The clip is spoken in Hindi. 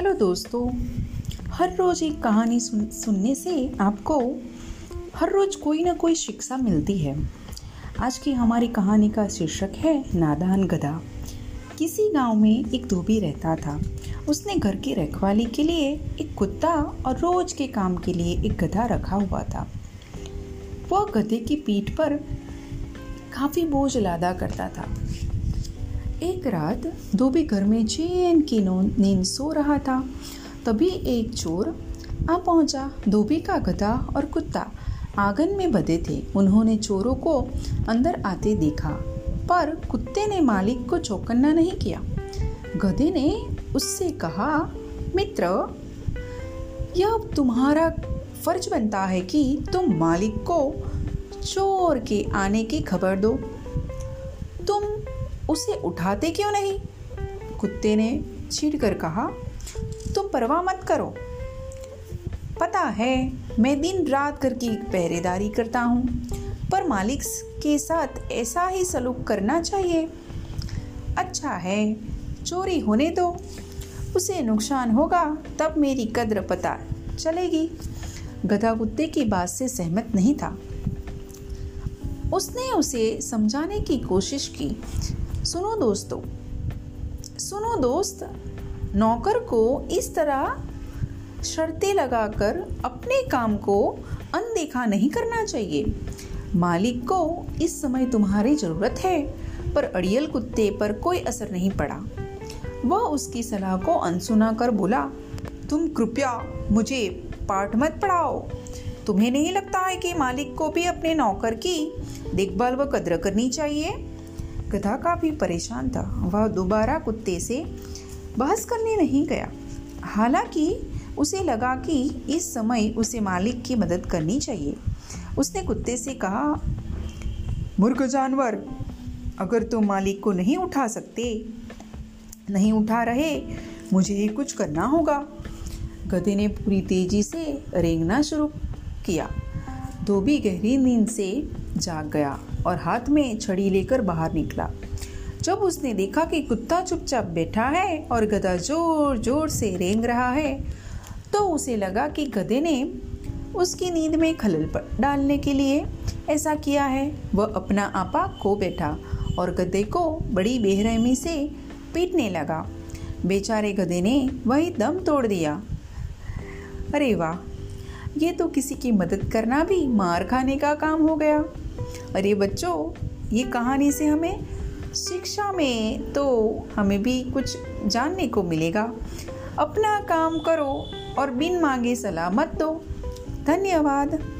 हेलो दोस्तों, हर रोज़ एक कहानी सुन, सुनने से आपको हर रोज़ कोई ना कोई शिक्षा मिलती है। आज की हमारी कहानी का शीर्षक है नादान गधा किसी गाँव में एक धोबी रहता था। उसने घर की रखवाली के लिए एक कुत्ता और रोज के काम के लिए एक गधा रखा हुआ था। वह गधे की पीठ पर काफ़ी बोझ लादा करता था। एक रात धोबी घर में चैन की नींद सो रहा था। तभी एक चोर आ पहुँचा। धोबी का गधा और कुत्ता आँगन में बधे थे। उन्होंने चोरों को अंदर आते देखा, पर कुत्ते ने मालिक को चौकन्ना नहीं किया। गधे ने उससे कहा, मित्र, यह तुम्हारा फ़र्ज़ बनता है कि तुम मालिक को चोर के आने की खबर दो। तुम उसे उठाते क्यों नहीं? कुत्ते ने छीड़ कर कहा, तुम परवाह मत करो। पता है, मैं दिन रात घर की पहरेदारी करता हूँ, पर मालिक के साथ ऐसा ही सलूक करना चाहिए। अच्छा है, चोरी होने दो। उसे नुकसान होगा, तब मेरी कद्र पता चलेगी। गधा कुत्ते की बात से सहमत नहीं था। उसने उसे समझाने की कोशिश की सुनो दोस्तों, सुनो दोस्त, नौकर को इस तरह शर्तें लगाकर अपने काम को अनदेखा नहीं करना चाहिए। मालिक को इस समय तुम्हारी ज़रूरत है, पर अड़ियल कुत्ते पर कोई असर नहीं पड़ा। वह उसकी सलाह को अनसुना कर बोला, तुम कृपया मुझे पाठ मत पढ़ाओ। तुम्हें नहीं लगता है कि मालिक को भी अपने नौकर की देखभाल व कद्र करनी चाहिए? गधा काफ़ी परेशान था। वह दोबारा कुत्ते से बहस करने नहीं गया। हालाँकि उसे लगा कि इस समय उसे मालिक की मदद करनी चाहिए। उसने कुत्ते से कहा, मूर्ख जानवर, अगर तुम मालिक को नहीं उठा सकते, नहीं उठा रहे, मुझे ही कुछ करना होगा। गधे ने पूरी तेज़ी से रेंगना शुरू किया। धोबी गहरी नींद से जाग गया। और हाथ में छड़ी लेकर बाहर निकला। जब उसने देखा कि कुत्ता चुपचाप बैठा है और गधा ज़ोर ज़ोर से रेंग रहा है तो उसे लगा कि गधे ने उसकी नींद में खलल पर डालने के लिए ऐसा किया है। वह अपना आपा खो बैठा और गधे को बड़ी बेरहमी से पीटने लगा। बेचारे गधे ने वही दम तोड़ दिया। अरे वाह, ये तो किसी की मदद करना भी मार खाने का काम हो गया। अरे बच्चों, ये कहानी से हमें शिक्षा में तो हमें भी कुछ जानने को मिलेगा। अपना काम करो और बिन मांगे सलामत दो। धन्यवाद।